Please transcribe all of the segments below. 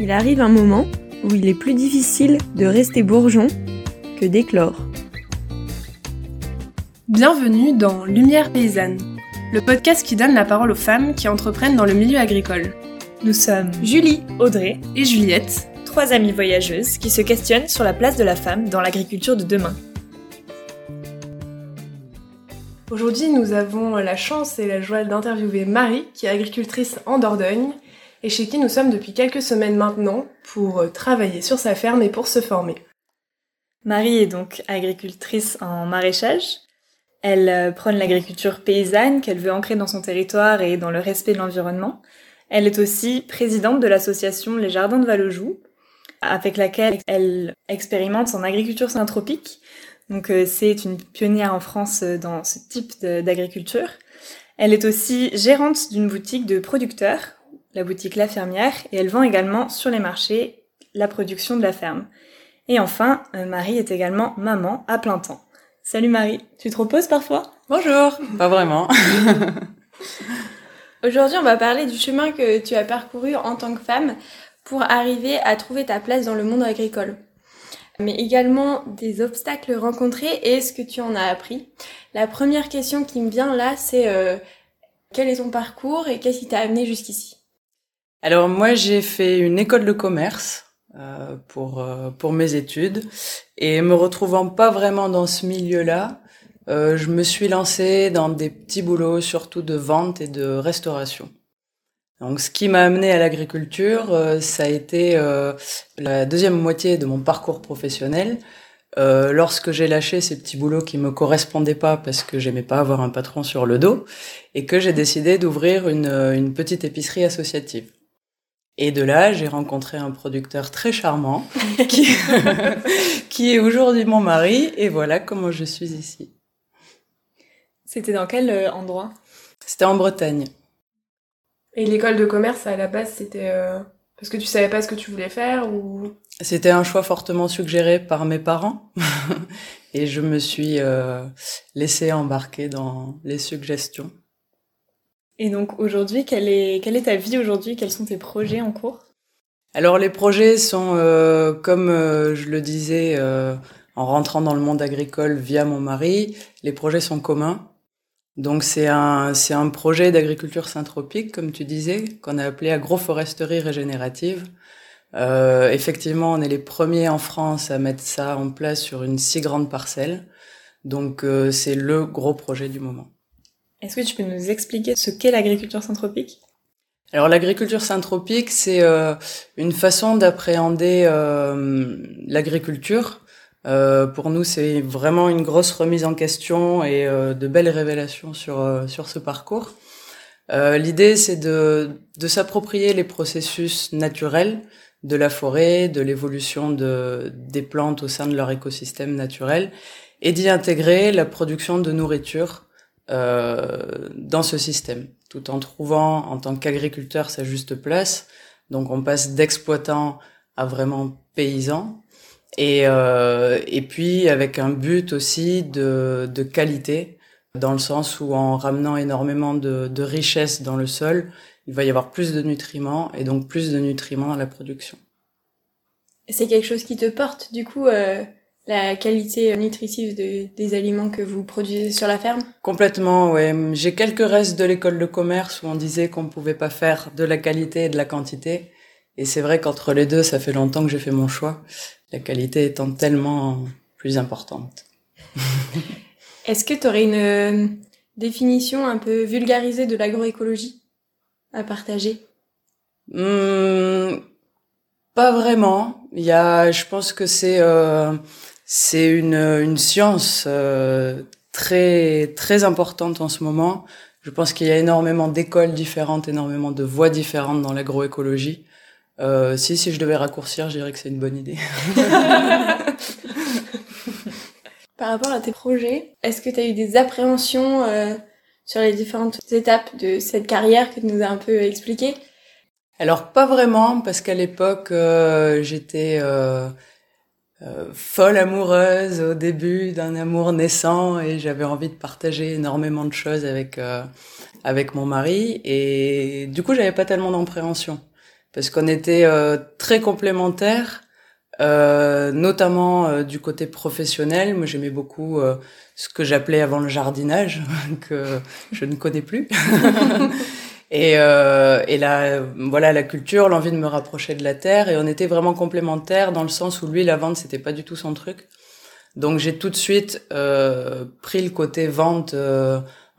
il arrive un moment où il est plus difficile de rester bourgeon que d'éclore. Bienvenue dans Lumière paysanne, le podcast qui donne la parole aux femmes qui entreprennent dans le milieu agricole. Nous sommes Julie, Audrey et Juliette, trois amies voyageuses qui se questionnent sur la place de la femme dans l'agriculture de demain. Aujourd'hui, nous avons la chance et la joie d'interviewer Marie, qui est agricultrice en Dordogne et chez qui nous sommes depuis quelques semaines maintenant pour euh, travailler sur sa ferme et pour se former. Marie est donc agricultrice en maraîchage. Elle euh, prône l'agriculture paysanne qu'elle veut ancrer dans son territoire et dans le respect de l'environnement. Elle est aussi présidente de l'association Les Jardins de Vallejou, avec laquelle elle expérimente son agriculture syntropique. Donc euh, c'est une pionnière en France dans ce type d'agriculture. Elle est aussi gérante d'une boutique de producteurs la boutique La Fermière, et elle vend également sur les marchés la production de la ferme. Et enfin, euh, Marie est également maman à plein temps. Salut Marie, tu te reposes parfois? Bonjour, pas vraiment. Aujourd'hui, on va parler du chemin que tu as parcouru en tant que femme pour arriver à trouver ta place dans le monde agricole. Mais également des obstacles rencontrés et ce que tu en as appris. La première question qui me vient là, c'est euh, quel est ton parcours et qu'est-ce qui t'a amené jusqu'ici? Alors moi j'ai fait une école de commerce euh, pour euh, pour mes études et me retrouvant pas vraiment dans ce milieu-là, euh, je me suis lancée dans des petits boulots surtout de vente et de restauration. Donc ce qui m'a amené à l'agriculture, euh, ça a été euh, la deuxième moitié de mon parcours professionnel. lorsque j'ai lâché ces petits boulots qui me correspondaient pas parce que j'aimais pas avoir un patron sur le dos et que j'ai décidé d'ouvrir une, une petite épicerie associative. Et de là, j'ai rencontré un producteur très charmant qui, qui est aujourd'hui mon mari. Et voilà comment je suis ici. C'était dans quel euh, endroit? C'était en Bretagne. Et l'école de commerce, à la base, c'était euh, parce que tu savais pas ce que tu voulais faire ou? C'était un choix fortement suggéré par mes parents. et je me suis euh, laissée embarquer dans les suggestions. Et donc aujourd'hui, quelle est, quelle est ta vie aujourd'hui? Quels sont tes projets en cours? Alors les projets sont, euh, comme euh, je le disais, euh, en rentrant dans le monde agricole via mon mari, les projets sont communs. Donc c'est un, c'est un projet d'agriculture syntropique, comme tu disais, qu'on a appelé agroforesterie régénérative. Euh, effectivement, on est les premiers en France à mettre ça en place sur une si grande parcelle. Donc euh, c'est le gros projet du moment. Est-ce que tu peux nous expliquer ce qu'est l'agriculture syntropique alors l'agriculture syntropique, c'est euh, une façon d'appréhender euh, l'agriculture. Euh, pour nous, c'est vraiment une grosse remise en question et euh, de belles révélations sur euh, sur ce parcours. Euh, l'idée, c'est de de s'approprier les processus naturels de la forêt, de l'évolution de des plantes au sein de leur écosystème naturel, et d'y intégrer la production de nourriture dans ce système, tout en trouvant en tant qu'agriculteur sa juste place. Donc on passe d'exploitant à vraiment paysan. Et, euh, et puis avec un but aussi de, de qualité, dans le sens où en ramenant énormément de, de richesse dans le sol, il va y avoir plus de nutriments et donc plus de nutriments dans la production. C'est quelque chose qui te porte du coup euh, la qualité nutritive de, des aliments que vous produisez sur la ferme? Complètement, ouais. J'ai quelques restes de l'école de commerce où on disait qu'on pouvait pas faire de la qualité et de la quantité. Et c'est vrai qu'entre les deux, ça fait longtemps que j'ai fait mon choix. La qualité étant tellement plus importante. Est-ce que tu aurais une euh, définition un peu vulgarisée de l'agroécologie à partager? Hum, Pas vraiment. Il y a, je pense que c'est euh, c'est une, une science euh, très très importante en ce moment. Je pense qu'il y a énormément d'écoles différentes, énormément de voies différentes dans l'agroécologie. Euh, si si je devais raccourcir, je dirais que c'est une bonne idée. Par rapport à tes projets, est-ce que tu as eu des appréhensions euh, sur les différentes étapes de cette carrière que tu nous as un peu expliqué Alors pas vraiment, parce qu'à l'époque euh, j'étais euh, folle amoureuse au début d'un amour naissant et j'avais envie de partager énormément de choses avec euh, avec mon mari et du coup j'avais pas tellement d'appréhension. parce qu'on était euh, très complémentaires, euh, notamment euh, du côté professionnel. Moi, j'aimais beaucoup ce que j'appelais avant le jardinage, que je ne connais plus. et, et là, voilà, la culture, l'envie de me rapprocher de la terre, et on était vraiment complémentaires dans le sens où lui, la vente, c'était pas du tout son truc. Donc j'ai tout de suite pris le côté vente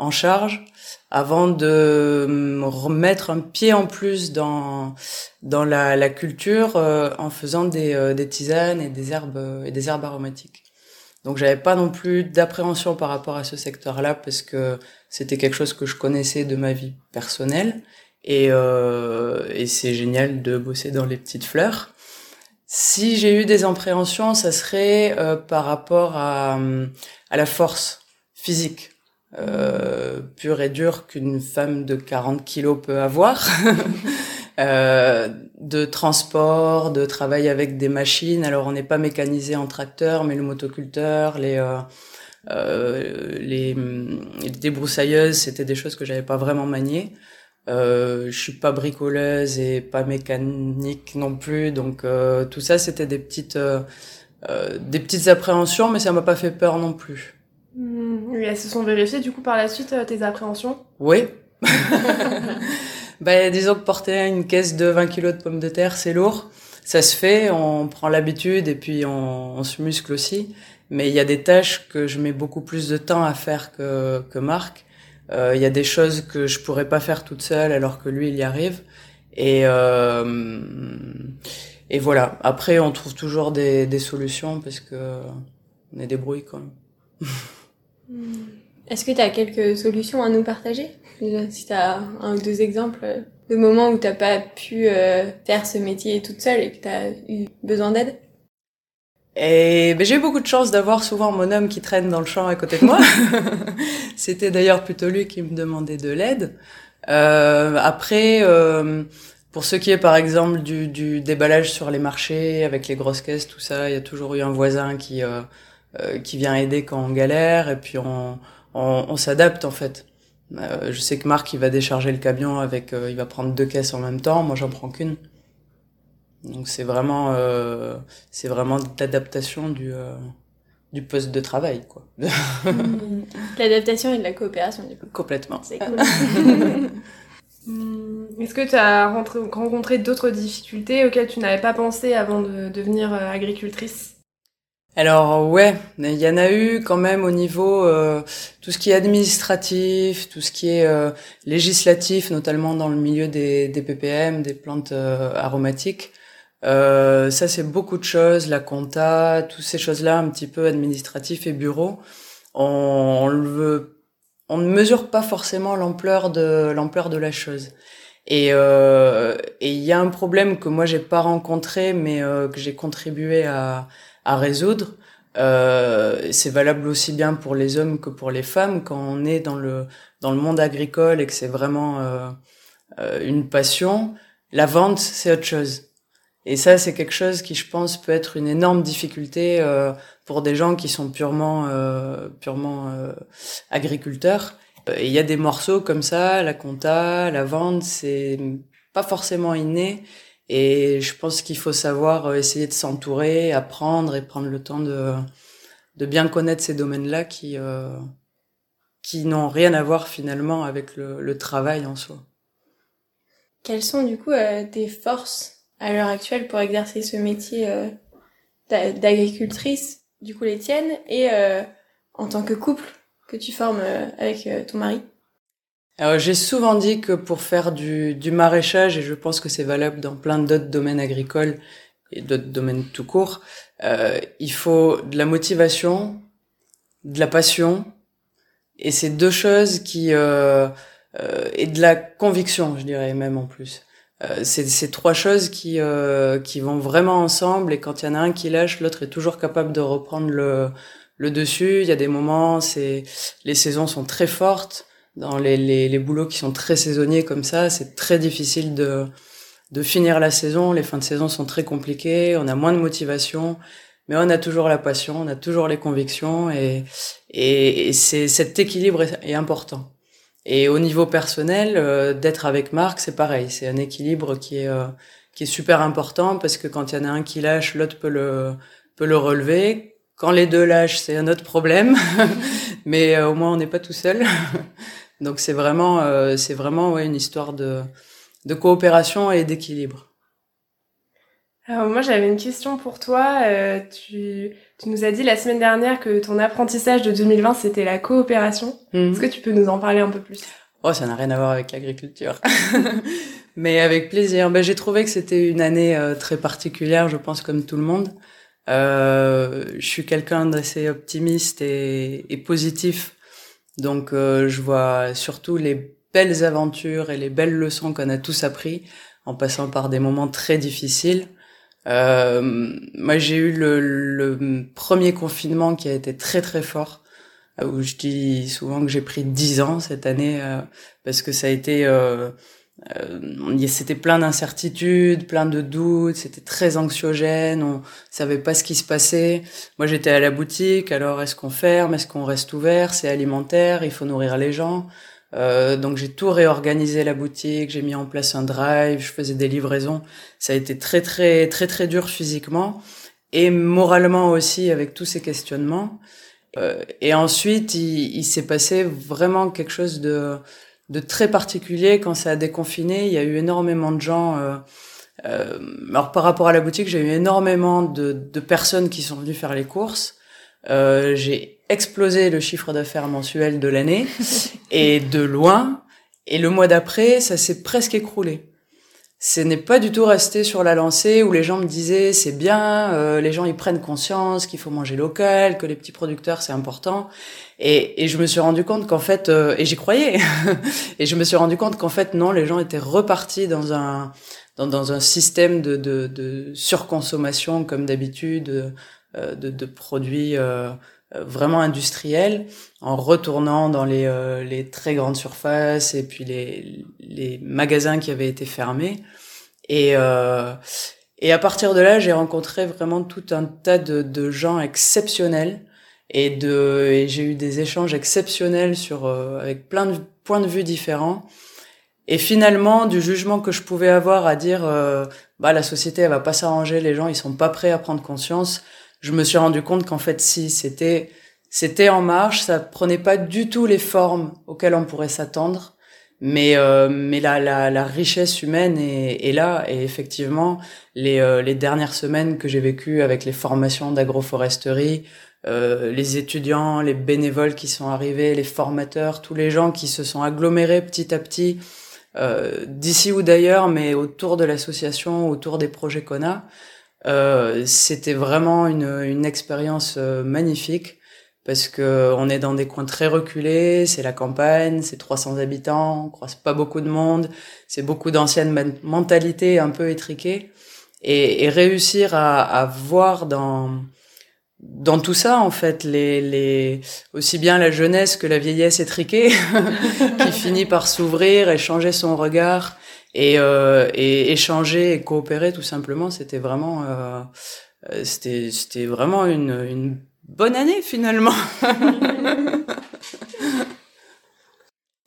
en charge avant de me remettre un pied en plus dans dans la, la culture euh, en faisant des, euh, des tisanes et des herbes euh, et des herbes aromatiques. Donc j'avais pas non plus d'appréhension par rapport à ce secteur-là parce que c'était quelque chose que je connaissais de ma vie personnelle et, et c'est génial de bosser dans les petites fleurs. Si j'ai eu des appréhensions, ça serait par rapport à, à la force physique euh, pur et dur qu'une femme de 40 kilos peut avoir, euh, de transport, de travail avec des machines. Alors on n'est pas mécanisé en tracteur, mais le motoculteur, les euh, euh les, les, débroussailleuses, c'était des choses que j'avais pas vraiment maniées. Euh, je suis pas bricoleuse et pas mécanique non plus, donc euh, tout ça c'était des petites des petites appréhensions, mais ça m'a pas fait peur non plus. Mmh, elles se sont vérifiées du coup par la suite tes appréhensions? Oui. ben, disons que porter une caisse de 20 kilos de pommes de terre, c'est lourd. Ça se fait, on prend l'habitude et puis on, se muscle aussi. Mais il y a des tâches que je mets beaucoup plus de temps à faire que, que Marc. Euh, il y a des choses que je pourrais pas faire toute seule alors que lui, il y arrive. Et, euh, et voilà. Après, on trouve toujours des, des solutions parce que on est débrouillé quand même. Est-ce que tu as quelques solutions à nous partager? Si tu as un ou deux exemples de moments où tu n'as pas pu euh, faire ce métier toute seule et que tu as eu besoin d'aide? Et ben, j'ai eu beaucoup de chance d'avoir souvent mon homme qui traîne dans le champ à côté de moi. C'était d'ailleurs plutôt lui qui me demandait de l'aide. Euh, après, euh, pour ce qui est par exemple du, du, déballage sur les marchés avec les grosses caisses, tout ça, il y a toujours eu un voisin qui euh, euh, qui vient aider quand on galère et puis on, on, on s'adapte en fait. Euh, je sais que Marc il va décharger le camion avec, euh, il va prendre deux caisses en même temps, moi j'en prends qu'une. Donc c'est vraiment, euh, c'est vraiment l'adaptation du du poste de travail quoi. L'adaptation et de la coopération du coup. Complètement. C'est cool. Est-ce que tu as rencontré d'autres difficultés auxquelles tu n'avais pas pensé avant de devenir agricultrice? Alors ouais, il y en a eu quand même au niveau euh, tout ce qui est administratif, tout ce qui est euh, législatif, notamment dans le milieu des, des PPM, des plantes euh, aromatiques. ça c'est beaucoup de choses, la compta, toutes ces choses-là un petit peu administratif et bureau. On, on le on ne mesure pas forcément l'ampleur de l'ampleur de la chose. Et il y a un problème que moi j'ai pas rencontré, mais que j'ai contribué à à résoudre. Euh, c'est valable aussi bien pour les hommes que pour les femmes quand on est dans le dans le monde agricole et que c'est vraiment euh, euh, une passion. La vente, c'est autre chose. Et ça, c'est quelque chose qui, je pense, peut être une énorme difficulté euh, pour des gens qui sont purement euh, purement euh, agriculteurs. Il y a des morceaux comme ça, la compta, la vente, c'est pas forcément inné et je pense qu'il faut savoir euh, essayer de s'entourer, apprendre et prendre le temps de, de bien connaître ces domaines-là qui, euh, qui n'ont rien à voir finalement avec le, le, travail en soi. Quelles sont du coup euh, tes forces à l'heure actuelle pour exercer ce métier euh, d'agricultrice, du coup les tiennes, et euh, en tant que couple que tu formes euh, avec ton mari? J'ai souvent dit que pour faire du, du maraîchage, et je pense que c'est valable dans plein d'autres domaines agricoles et d'autres domaines tout court, euh, il faut de la motivation, de la passion, et c'est deux choses qui euh, euh, et de la conviction, je dirais même en plus. Euh, c'est ces trois choses qui euh, qui vont vraiment ensemble, et quand il y en a un qui lâche, l'autre est toujours capable de reprendre le le dessus. Il y a des moments, c'est les saisons sont très fortes dans les, les, les, boulots qui sont très saisonniers comme ça, c'est très difficile de, de finir la saison. Les fins de saison sont très compliquées, on a moins de motivation, mais on a toujours la passion, on a toujours les convictions et, et, c'est cet équilibre est, important. Et au niveau personnel, euh, d'être avec Marc, c'est pareil, c'est un équilibre qui est euh, qui est super important parce que quand il y en a un qui lâche, l'autre peut le peut le relever. Quand les deux lâchent, c'est un autre problème, mais au moins on n'est pas tout seul. Donc c'est vraiment c'est vraiment ouais une histoire de de coopération et d'équilibre. Alors moi j'avais une question pour toi. Euh, tu, tu, nous as dit la semaine dernière que ton apprentissage de 2020 c'était la coopération. Mhm. Est-ce que tu peux nous en parler un peu plus? Oh ça n'a rien à voir avec l'agriculture. Mais avec plaisir. Ben, j'ai trouvé que c'était une année euh, très particulière, je pense comme tout le monde. Euh, je suis quelqu'un d'assez optimiste et, et, positif. Donc euh, je vois surtout les belles aventures et les belles leçons qu'on a tous appris en passant par des moments très difficiles. Euh, moi, j'ai eu le, le, premier confinement qui a été très très fort, euh, où je dis souvent que j'ai pris dix ans cette année euh, parce que ça a été, euh, c'était plein d'incertitudes, plein de doutes, c'était très anxiogène, on savait pas ce qui se passait. Moi, j'étais à la boutique, alors est-ce qu'on ferme, est-ce qu'on reste ouvert, c'est alimentaire, il faut nourrir les gens. Euh, donc j'ai tout réorganisé la boutique, j'ai mis en place un drive, je faisais des livraisons. Ça a été très très très très dur physiquement et moralement aussi avec tous ces questionnements. Euh, et ensuite, il s'est passé vraiment quelque chose de de très particulier quand ça a déconfiné. Il y a eu énormément de gens. Euh, euh alors par rapport à la boutique, j'ai eu énormément de, de personnes qui sont venues faire les courses. Euh, j'ai explosé le chiffre d'affaires mensuel de l'année et de loin. Et le mois d'après, ça s'est presque écroulé. Ce n'est pas du tout resté sur la lancée où les gens me disaient c'est bien, euh, les gens ils prennent conscience qu'il faut manger local, que les petits producteurs c'est important. Et, et, je me suis rendu compte qu'en fait, euh, et j'y croyais, et je me suis rendu compte qu'en fait non, les gens étaient repartis dans un dans, dans un système de, de, de surconsommation comme d'habitude, euh, de, de, produits euh, vraiment industriels, en retournant dans les, euh, les très grandes surfaces et puis les, les magasins qui avaient été fermés. Et, euh, et à partir de là, j'ai rencontré vraiment tout un tas de, de gens exceptionnels et de et j'ai eu des échanges exceptionnels sur avec plein de points de vue différents. Et finalement, du jugement que je pouvais avoir à dire, bah la société elle va pas s'arranger, les gens ils sont pas prêts à prendre conscience je me suis rendu compte qu'en fait, si c'était c'était en marche, ça prenait pas du tout les formes auxquelles on pourrait s'attendre, mais euh, mais la, la, la richesse humaine est, est, là et effectivement les euh, les dernières semaines que j'ai vécues avec les formations d'agroforesterie, euh, les étudiants, les bénévoles qui sont arrivés, les formateurs, tous les gens qui se sont agglomérés petit à petit euh, d'ici ou d'ailleurs, mais autour de l'association, autour des projets qu'on a. Euh, c'était vraiment une, une expérience euh, magnifique parce que on est dans des coins très reculés, c'est la campagne, c'est 300 habitants, on croise pas beaucoup de monde, c'est beaucoup d'anciennes mentalités un peu étriquées. Et, et réussir à, à, voir dans dans tout ça en fait les, les aussi bien la jeunesse que la vieillesse étriquée qui finit par s'ouvrir et changer son regard et, euh, et échanger et coopérer tout simplement c'était vraiment euh, euh c'était c'était vraiment une, une bonne année finalement.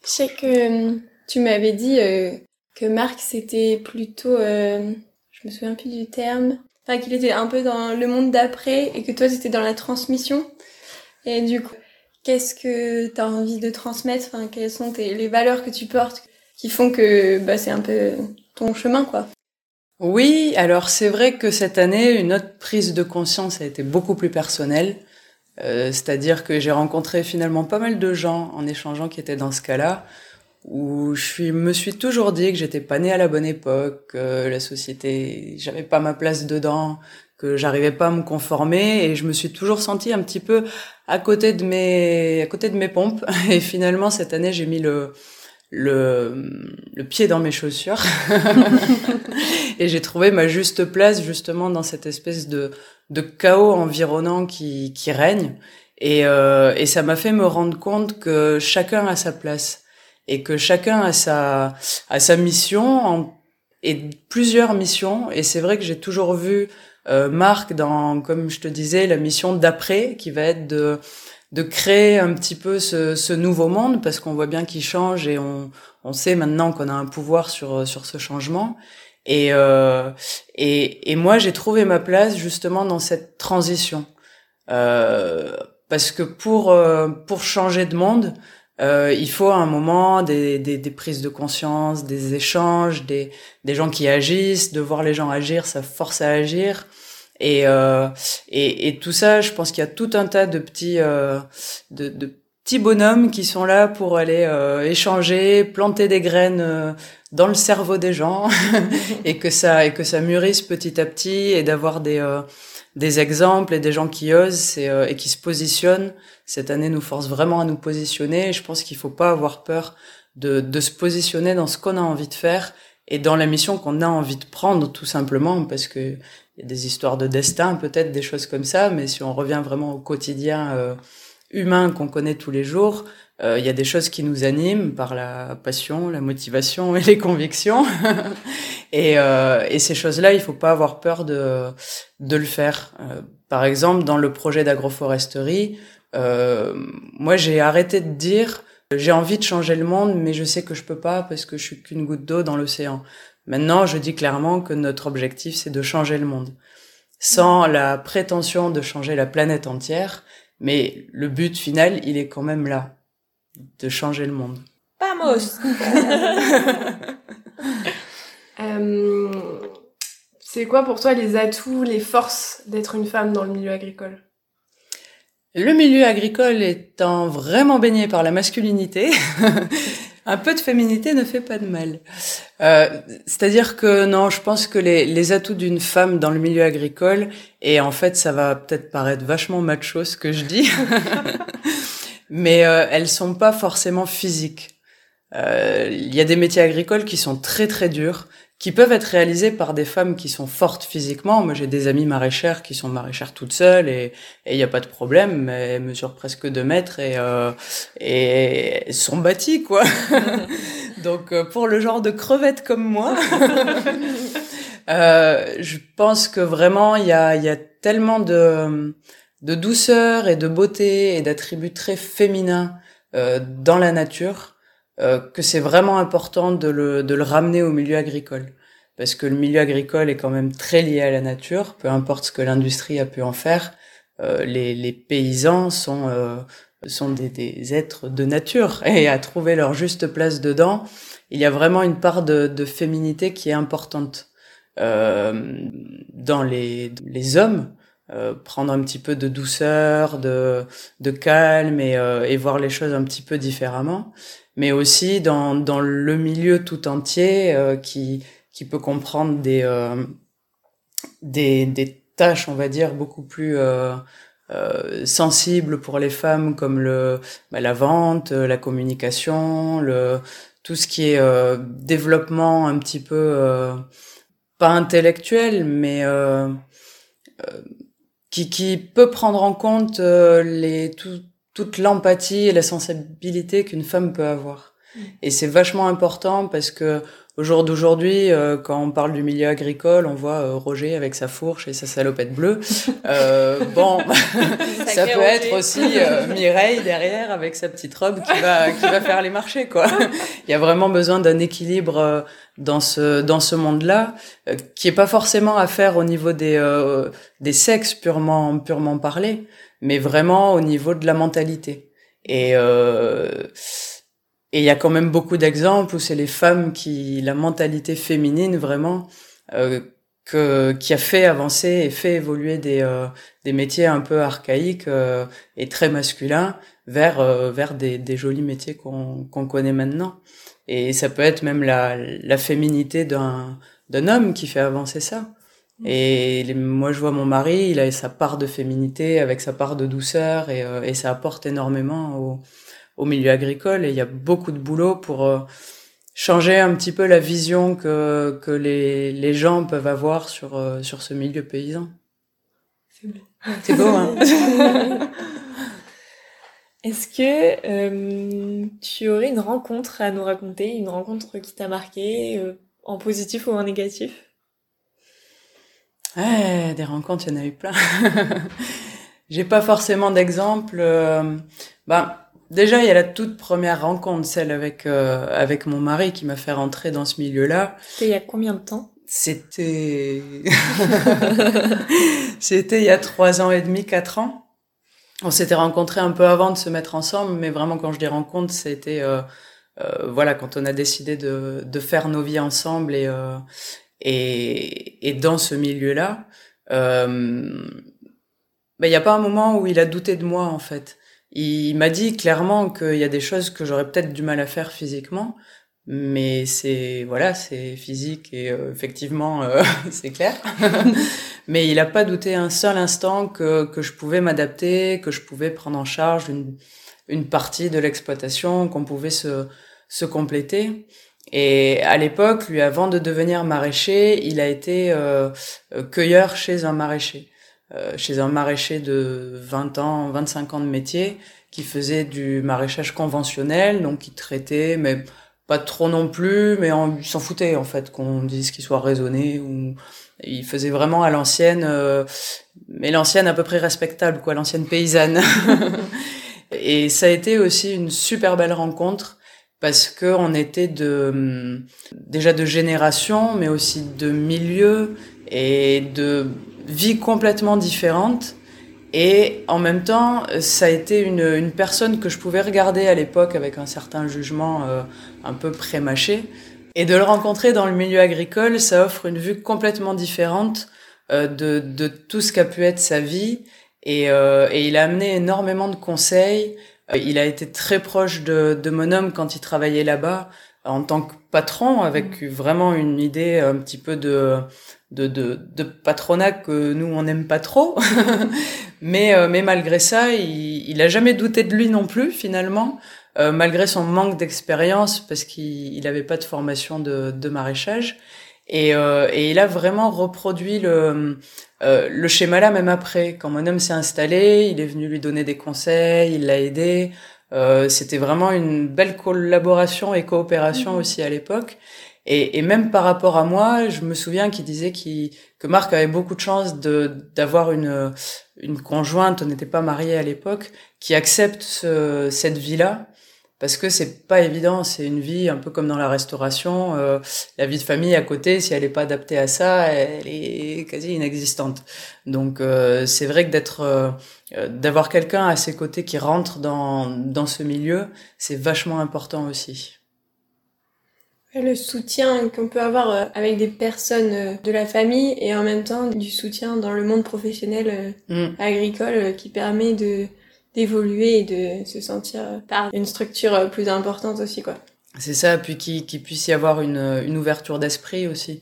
Je sais que euh, tu m'avais dit euh, que Marc c'était plutôt euh, je me souviens plus du terme enfin qu'il était un peu dans le monde d'après et que toi c'était dans la transmission. Et du coup qu'est-ce que tu as envie de transmettre? Enfin quelles sont les valeurs que tu portes? Qui font que bah, c'est un peu ton chemin, quoi. Oui, alors c'est vrai que cette année, une autre prise de conscience a été beaucoup plus personnelle. Euh, C'est-à-dire que j'ai rencontré finalement pas mal de gens en échangeant qui étaient dans ce cas-là, où je suis, me suis toujours dit que j'étais pas née à la bonne époque, que la société, j'avais pas ma place dedans, que j'arrivais pas à me conformer, et je me suis toujours sentie un petit peu à côté de mes, à côté de mes pompes. Et finalement cette année, j'ai mis le le, le pied dans mes chaussures. Et j'ai trouvé ma juste place justement dans cette espèce de, de chaos environnant qui, qui règne. Et, euh, et ça m'a fait me rendre compte que chacun a sa place. Et que chacun a sa, a sa mission en, et plusieurs missions. Et c'est vrai que j'ai toujours vu euh, Marc dans comme je te disais la mission d'après qui va être de de créer un petit peu ce, ce nouveau monde parce qu'on voit bien qu'il change et on, on sait maintenant qu'on a un pouvoir sur sur ce changement Et, euh, et, et moi, j'ai trouvé ma place justement dans cette transition. Euh, parce que pour, euh, pour changer de monde, euh, il faut à un moment des, des, des, prises de conscience, des échanges, des, des gens qui agissent, de voir les gens agir, ça force à agir. Et, euh, et, et, tout ça, je pense qu'il y a tout un tas de petits, euh, de, de, petits bonhommes qui sont là pour aller euh, échanger, planter des graines euh, dans le cerveau des gens et que ça et que ça mûrisse petit à petit et d'avoir des euh, des exemples et des gens qui osent et, et, qui se positionnent. Cette année nous force vraiment à nous positionner. Et je pense qu'il faut pas avoir peur de, de se positionner dans ce qu'on a envie de faire et dans la mission qu'on a envie de prendre tout simplement parce que il y a des histoires de destin peut-être des choses comme ça mais si on revient vraiment au quotidien euh, humain qu'on connaît tous les jours euh, il y a des choses qui nous animent par la passion la motivation et les convictions. Et, euh, et ces choses là il faut pas avoir peur de le faire. Par exemple dans le projet d'agroforesterie moi j'ai arrêté de dire j'ai envie de changer le monde, mais je sais que je peux pas parce que je suis qu'une goutte d'eau dans l'océan. Maintenant, je dis clairement que notre objectif, c'est de changer le monde. Sans la prétention de changer la planète entière, mais le but final, il est quand même là. De changer le monde. Vamos! euh, c'est quoi pour toi les atouts, les forces d'être une femme dans le milieu agricole? Le milieu agricole étant vraiment baigné par la masculinité, un peu de féminité ne fait pas de mal. Euh, C'est-à-dire que non, je pense que les, atouts d'une femme dans le milieu agricole, et en fait ça va peut-être paraître vachement macho ce que je dis, mais euh, elles sont pas forcément physiques. Euh, Il y a des métiers agricoles qui sont très très durs, qui peuvent être réalisées par des femmes qui sont fortes physiquement. Moi, j'ai des amies maraîchères qui sont maraîchères toutes seules et il n'y a pas de problème. Mais elles mesurent presque deux mètres et, euh, et elles sont bâties, quoi. Donc, euh, pour le genre de crevette comme moi, euh, je pense que vraiment, il y a, y a tellement de, de douceur et de beauté et d'attributs très féminins euh, dans la nature que c'est vraiment important de le, de le ramener au milieu agricole. Parce que le milieu agricole est quand même très lié à la nature, peu importe ce que l'industrie a pu en faire. Euh, les, les, paysans sont, euh, sont des, des, êtres de nature et à trouver leur juste place dedans, il y a vraiment une part de, de féminité qui est importante. Euh, dans les, les hommes, euh, prendre un petit peu de douceur, de, de calme et, euh, et voir les choses un petit peu différemment mais aussi dans, dans le milieu tout entier euh, qui, qui peut comprendre des, euh, des, des tâches, on va dire, beaucoup plus euh, euh, sensibles pour les femmes comme le, bah, la vente, la communication, le, tout ce qui est euh, développement un petit peu, euh, pas intellectuel, mais qui, qui peut prendre en compte les, tout, toute l'empathie et la sensibilité qu'une femme peut avoir. Et c'est vachement important parce que au jour d'aujourd'hui, euh, quand on parle du milieu agricole, on voit euh, Roger avec sa fourche et sa salopette bleue. Euh, bon, ça peut être aussi euh, Mireille derrière avec sa petite robe qui va qui va faire les marchés quoi. Il y a vraiment besoin d'un équilibre dans ce dans ce monde-là qui est pas forcément à faire au niveau des des sexes purement purement parlé, mais vraiment au niveau de la mentalité. Et euh, et il y a quand même beaucoup d'exemples où c'est les femmes qui, la mentalité féminine vraiment, euh, que, qui a fait avancer et fait évoluer des, euh, des métiers un peu archaïques euh, et très masculins vers, euh, vers des, des jolis métiers qu'on qu'on connaît maintenant. Et ça peut être même la, la féminité d'un d'un homme qui fait avancer ça. Et les, moi, je vois mon mari, il a sa part de féminité avec sa part de douceur et, euh, et ça apporte énormément au, au, milieu agricole. Et il y a beaucoup de boulot pour euh, changer un petit peu la vision que, que les, les gens peuvent avoir sur, euh, sur ce milieu paysan. C'est beau. C'est beau, hein Est-ce que euh, tu aurais une rencontre à nous raconter, une rencontre qui t'a marqué, en positif ou en négatif? Ouais, des rencontres, il y en a eu plein. J'ai pas forcément d'exemple. Ben, déjà, il y a la toute première rencontre, celle avec euh, avec mon mari qui m'a fait rentrer dans ce milieu-là. C'était il y a combien de temps? C'était... C'était il y a trois ans et demi, quatre ans. On s'était rencontrés un peu avant de se mettre ensemble, mais vraiment quand je dis rencontre, c'était euh, euh, voilà quand on a décidé de, de faire nos vies ensemble et euh, et, et dans ce milieu-là, euh, ben, il n'y a pas un moment où il a douté de moi en fait. Il m'a dit clairement qu'il y a des choses que j'aurais peut-être du mal à faire physiquement, mais c'est voilà, c'est physique et euh, effectivement euh, c'est clair. mais il n'a pas douté un seul instant que que je pouvais m'adapter, que je pouvais prendre en charge une une partie de l'exploitation, qu'on pouvait se se compléter. Et à l'époque, lui, avant de devenir maraîcher, il a été euh, cueilleur chez un maraîcher, euh, chez un maraîcher de 20 ans, 25 ans de métier, qui faisait du maraîchage conventionnel, donc il traitait, mais pas trop non plus, mais s'en foutait en fait qu'on dise qu'il soit raisonné ou il faisait vraiment à l'ancienne, euh, mais l'ancienne à peu près respectable quoi, l'ancienne paysanne. et ça a été aussi une super belle rencontre parce que on était de déjà de génération, mais aussi de milieux et de vies complètement différentes. Et en même temps, ça a été une, une personne que je pouvais regarder à l'époque avec un certain jugement euh, un peu prémâché. Et de le rencontrer dans le milieu agricole, ça offre une vue complètement différente euh, de, de tout ce qu'a pu être sa vie. Et, euh, et il a amené énormément de conseils. Euh, il a été très proche de, de mon homme quand il travaillait là-bas en tant que patron, avec vraiment une idée un petit peu de de, de, de patronat que nous on n'aime pas trop, mais euh, mais malgré ça, il, il a jamais douté de lui non plus finalement, euh, malgré son manque d'expérience parce qu'il il avait pas de formation de, de maraîchage et, euh, et il a vraiment reproduit le euh, le schéma là même après quand mon homme s'est installé, il est venu lui donner des conseils, il l'a aidé. Euh, c'était vraiment une belle collaboration et coopération mmh. aussi à l'époque. Et, et, même par rapport à moi, je me souviens qu'il disait qu que Marc avait beaucoup de chance de d'avoir une une conjointe, on n'était pas mariés à l'époque, qui accepte ce, cette vie-là parce que c'est pas évident, c'est une vie un peu comme dans la restauration, euh, la vie de famille à côté, si elle est pas adaptée à ça, elle est quasi inexistante. Donc euh, c'est vrai que d'être euh, d'avoir quelqu'un à ses côtés qui rentre dans dans ce milieu, c'est vachement important aussi. Le soutien qu'on peut avoir euh, avec des personnes euh, de la famille et en même temps du soutien dans le monde professionnel euh, mm. agricole qui permet de d'évoluer et de se sentir par une structure plus importante aussi quoi. C'est ça, puis qu'il qu puisse y avoir une, une ouverture d'esprit aussi,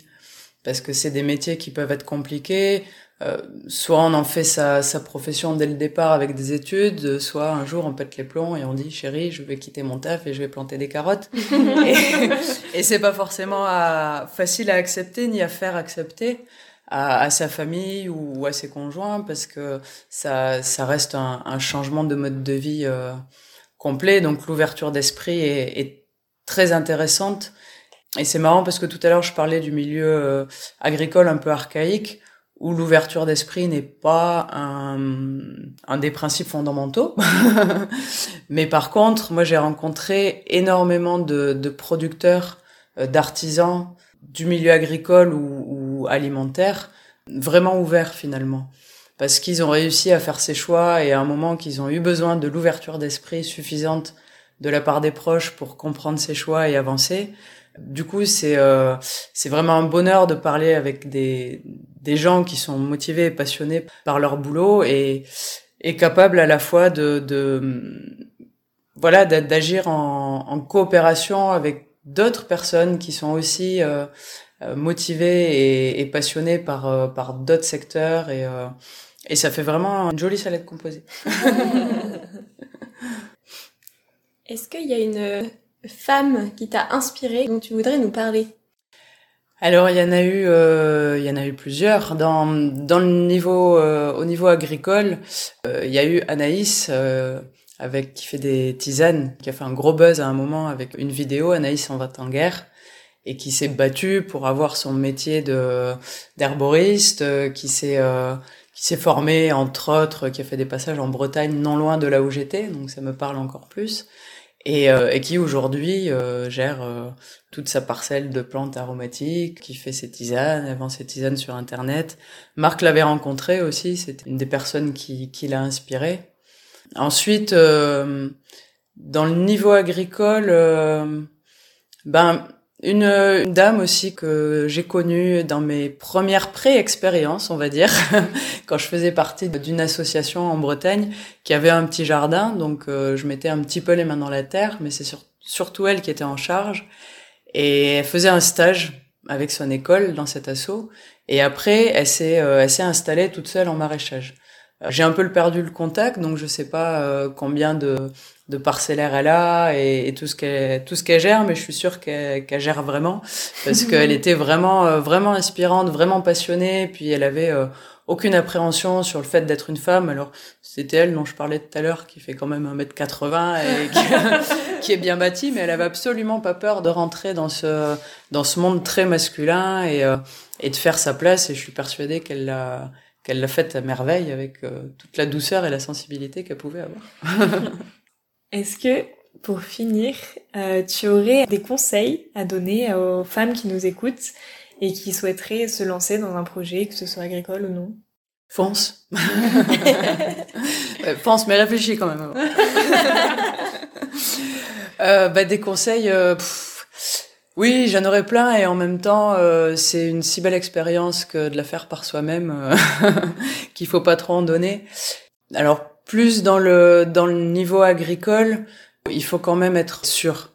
parce que c'est des métiers qui peuvent être compliqués. Euh, soit on en fait sa, sa, profession dès le départ avec des études, soit un jour on pète les plombs et on dit chérie, je vais quitter mon taf et je vais planter des carottes. et, et c'est pas forcément à, facile à accepter ni à faire accepter à, sa famille ou, à ses conjoints parce que ça, ça reste un, changement de mode de vie euh, complet. Donc l'ouverture d'esprit est, très intéressante. Et c'est marrant parce que tout à l'heure je parlais du milieu euh, agricole un peu archaïque où l'ouverture d'esprit n'est pas un, des principes fondamentaux. Mais par contre, moi j'ai rencontré énormément de, de producteurs, euh, d'artisans du milieu agricole ou, alimentaire, vraiment ouverts finalement. Parce qu'ils ont réussi à faire ces choix et à un moment qu'ils ont eu besoin de l'ouverture d'esprit suffisante de la part des proches pour comprendre ces choix et avancer. Du coup, c'est euh, vraiment un bonheur de parler avec des des gens qui sont motivés et passionnés par leur boulot et et capables à la fois de voilà d'agir en, en coopération avec d'autres personnes qui sont aussi euh, euh motivées et, et par euh, par d'autres secteurs et euh, et ça fait vraiment une jolie salade composée. Est-ce qu'il y a une femme qui t'a inspiré, dont tu voudrais nous parler? Alors il y en a eu, euh, il y en a eu plusieurs. Dans dans le niveau, euh, au niveau agricole, euh, il y a eu Anaïs avec qui fait des tisanes, qui a fait un gros buzz à un moment avec une vidéo. Anaïs en va en guerre et qui s'est battue pour avoir son métier de d'herboriste, euh, qui s'est qui s'est formé entre autres, qui a fait des passages en Bretagne, non loin de là où j'étais, donc ça me parle encore plus. et, et qui aujourd'hui gère toute sa parcelle de plantes aromatiques, qui fait ses tisanes, elle ses tisanes sur Internet. Marc l'avait rencontré aussi, c'était une des personnes qui, qui l'a inspiré. Ensuite, euh, dans le niveau agricole, euh, ben une, une, dame aussi que j'ai connue dans mes premières pré-expériences, on va dire, quand je faisais partie d'une association en Bretagne qui avait un petit jardin, donc euh, je mettais un petit peu les mains dans la terre, mais c'est surtout elle qui était en charge. Et elle faisait un stage avec son école dans cet assaut. Et après, elle s'est, euh, elle s'est installée toute seule en maraîchage. Euh, j'ai un peu perdu le contact, donc je sais pas euh, combien de, de parcellaires elle a et, et tout ce qu'elle tout ce qu'elle gère, mais je suis sûre qu'elle, gère vraiment parce qu'elle était vraiment vraiment inspirante, vraiment passionnée. Puis elle avait aucune appréhension sur le fait d'être une femme. Alors, c'était elle dont je parlais tout à l'heure, qui fait quand même 1m80 et qui, qui, est bien bâtie, mais elle avait absolument pas peur de rentrer dans ce, dans ce monde très masculin et, euh, et de faire sa place. Et je suis persuadée qu'elle l'a, qu'elle l'a faite à merveille avec euh, toute la douceur et la sensibilité qu'elle pouvait avoir. Est-ce que, pour finir, euh, tu aurais des conseils à donner aux femmes qui nous écoutent et qui souhaiteraient se lancer dans un projet, que ce soit agricole ou non? Fonce. Pense, mais réfléchis quand même. euh, bah, des conseils. Oui, j'en aurais plein et en même temps, euh, c'est une si belle expérience que de la faire par soi-même euh, qu'il faut pas trop en donner. Alors plus dans le dans le niveau agricole, il faut quand même être sûr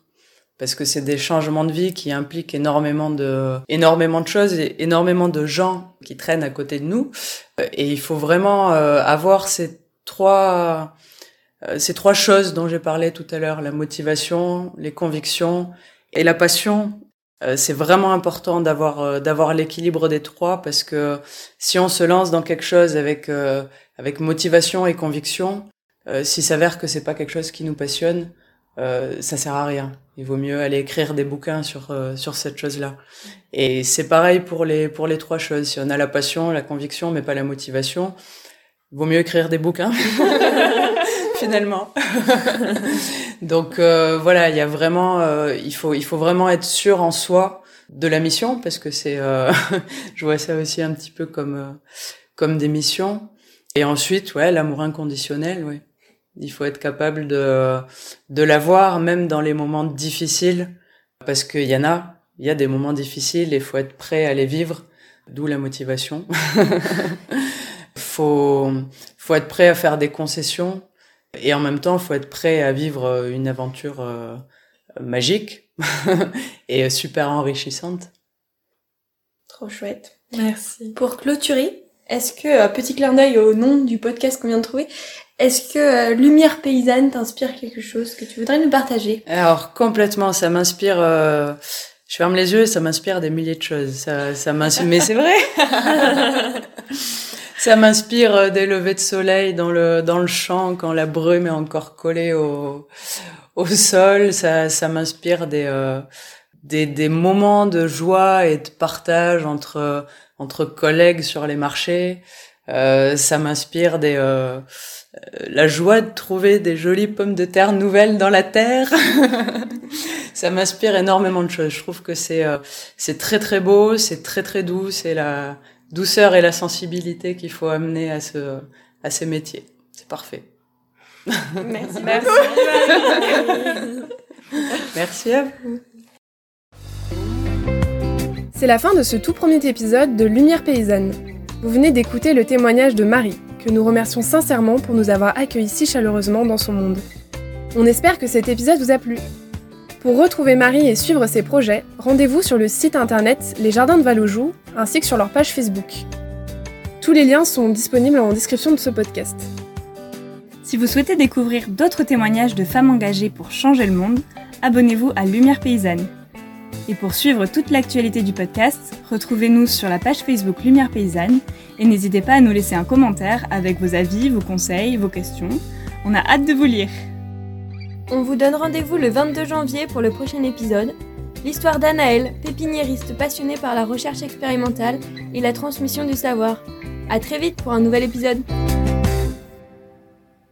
parce que c'est des changements de vie qui impliquent énormément de énormément de choses et énormément de gens qui traînent à côté de nous et il faut vraiment euh, avoir ces trois euh, ces trois choses dont j'ai parlé tout à l'heure la motivation les convictions et la passion euh, c'est vraiment important d'avoir d'avoir l'équilibre des trois parce que si on se lance dans quelque chose avec avec motivation et conviction s'il s'avère que c'est pas quelque chose qui nous passionne euh, ça sert à rien. Il vaut mieux aller écrire des bouquins sur euh, sur cette chose-là. Et c'est pareil pour les pour les trois choses. Si on a la passion, la conviction, mais pas la motivation, il vaut mieux écrire des bouquins. finalement. Donc euh, voilà, il y a vraiment, euh, il faut il faut vraiment être sûr en soi de la mission parce que c'est, je vois ça aussi un petit peu comme comme des missions. Et ensuite, ouais, l'amour inconditionnel, ouais. Il faut être capable de, de l'avoir même dans les moments difficiles, parce qu'il y en a, il y a des moments difficiles et faut être prêt à les vivre, d'où la motivation. faut, faut être prêt à faire des concessions et en même temps, il faut être prêt à vivre une aventure euh, magique et super enrichissante. Trop chouette. Merci. Pour clôturer, est-ce que, euh, petit clin d'œil au nom du podcast qu'on vient de trouver, est-ce que euh, Lumière paysanne t'inspire quelque chose que tu voudrais nous partager? Alors complètement, ça m'inspire. Euh, je ferme les yeux, et ça m'inspire des milliers de choses. Ça, ça m'inspire, mais c'est vrai. ça m'inspire euh, des levées de soleil dans le dans le champ quand la brume est encore collée au au sol. Ça, ça m'inspire des, des des moments de joie et de partage entre entre collègues sur les marchés. Euh, ça m'inspire des euh, la joie de trouver des jolies pommes de terre nouvelles dans la terre. ça m'inspire énormément de choses. Je trouve que c'est euh, c'est très très beau, c'est très très doux, c'est la douceur et la sensibilité qu'il faut amener à ce à ces métiers. C'est parfait. Merci. Merci. Merci à vous. C'est la fin de ce tout premier épisode de Lumière paysanne. Vous venez d'écouter le témoignage de Marie, que nous remercions sincèrement pour nous avoir accueillis si chaleureusement dans son monde. On espère que cet épisode vous a plu. Pour retrouver Marie et suivre ses projets, rendez-vous sur le site internet Les Jardins de Valojou ainsi que sur leur page Facebook. Tous les liens sont disponibles en description de ce podcast. Si vous souhaitez découvrir d'autres témoignages de femmes engagées pour changer le monde, abonnez-vous à Lumière Paysanne. Et pour suivre toute l'actualité du podcast, retrouvez-nous sur la page Facebook Lumière Paysanne et n'hésitez pas à nous laisser un commentaire avec vos avis, vos conseils, vos questions. On a hâte de vous lire. On vous donne rendez-vous le 22 janvier pour le prochain épisode. L'histoire d'Anaël, pépiniériste passionnée par la recherche expérimentale et la transmission du savoir. À très vite pour un nouvel épisode.